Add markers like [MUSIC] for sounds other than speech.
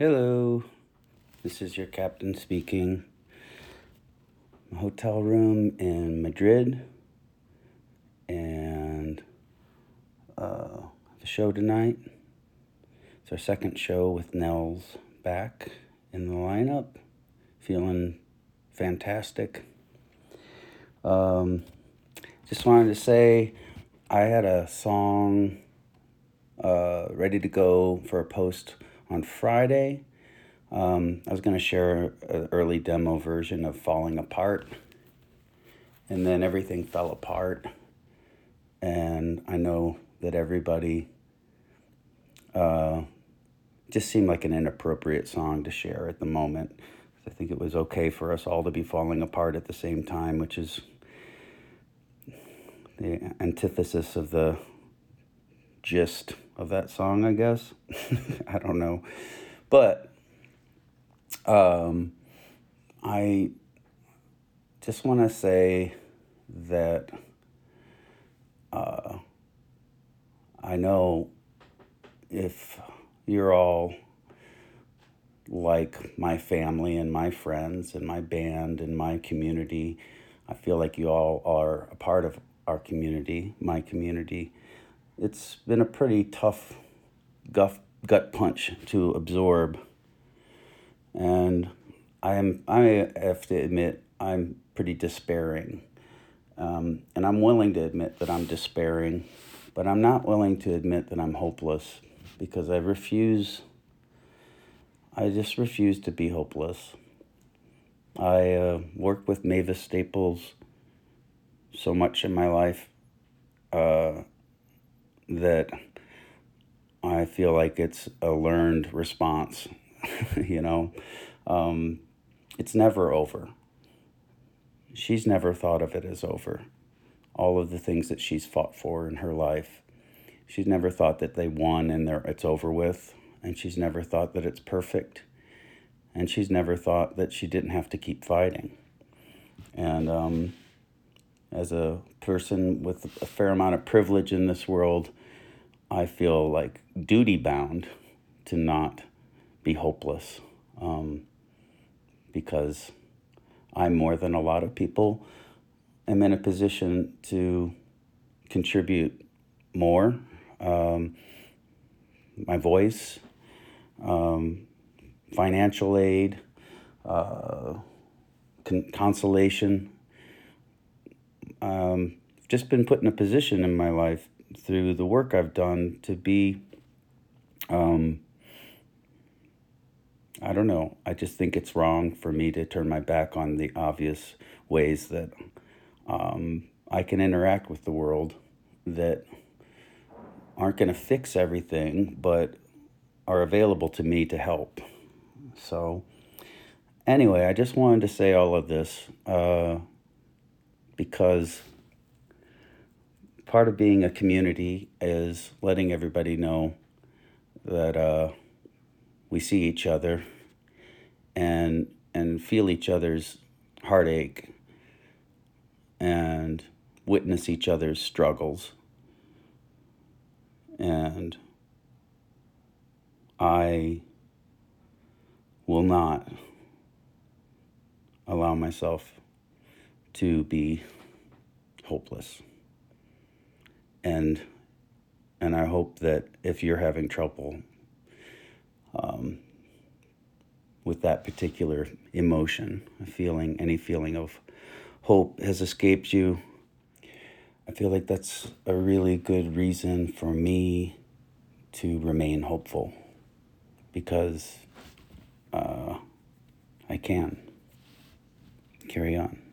Hello, this is your captain speaking. Hotel room in Madrid, and uh, the show tonight. It's our second show with Nels back in the lineup. Feeling fantastic. Um, just wanted to say I had a song uh, ready to go for a post on Friday. Um, I was going to share an early demo version of Falling Apart, and then everything fell apart. And I know that everybody uh, just seemed like an inappropriate song to share at the moment. I think it was okay for us all to be falling apart at the same time, which is the antithesis of the gist of that song, I guess. [LAUGHS] I don't know. But um, I just want to say that uh, I know if you're all like my family and my friends and my band and my community, I feel like you all are a part of our community, my community. It's been a pretty tough gut, gut punch to absorb. And I am I have to admit I'm pretty despairing. Um, and I'm willing to admit that I'm despairing, but I'm not willing to admit that I'm hopeless because I refuse I just refuse to be hopeless. I uh, worked with Mavis Staples so much in my life uh, that I feel like it's a learned response. [LAUGHS] you know, um, it's never over. She's never thought of it as over. All of the things that she's fought for in her life, she's never thought that they won and it's over with. And she's never thought that it's perfect. And she's never thought that she didn't have to keep fighting. And um, as a person with a fair amount of privilege in this world, I feel like duty bound to not be hopeless um, because I'm more than a lot of people. am in a position to contribute more. Um, my voice, um, financial aid, uh, con- consolation um, just been put in a position in my life through the work I've done to be, um, I don't know. I just think it's wrong for me to turn my back on the obvious ways that um, I can interact with the world that aren't going to fix everything, but are available to me to help. So, anyway, I just wanted to say all of this. Uh, because part of being a community is letting everybody know that uh, we see each other and and feel each other's heartache and witness each other's struggles and I will not allow myself to be hopeless. And and I hope that if you're having trouble um, with that particular emotion, feeling, any feeling of hope has escaped you, I feel like that's a really good reason for me to remain hopeful because uh, I can carry on.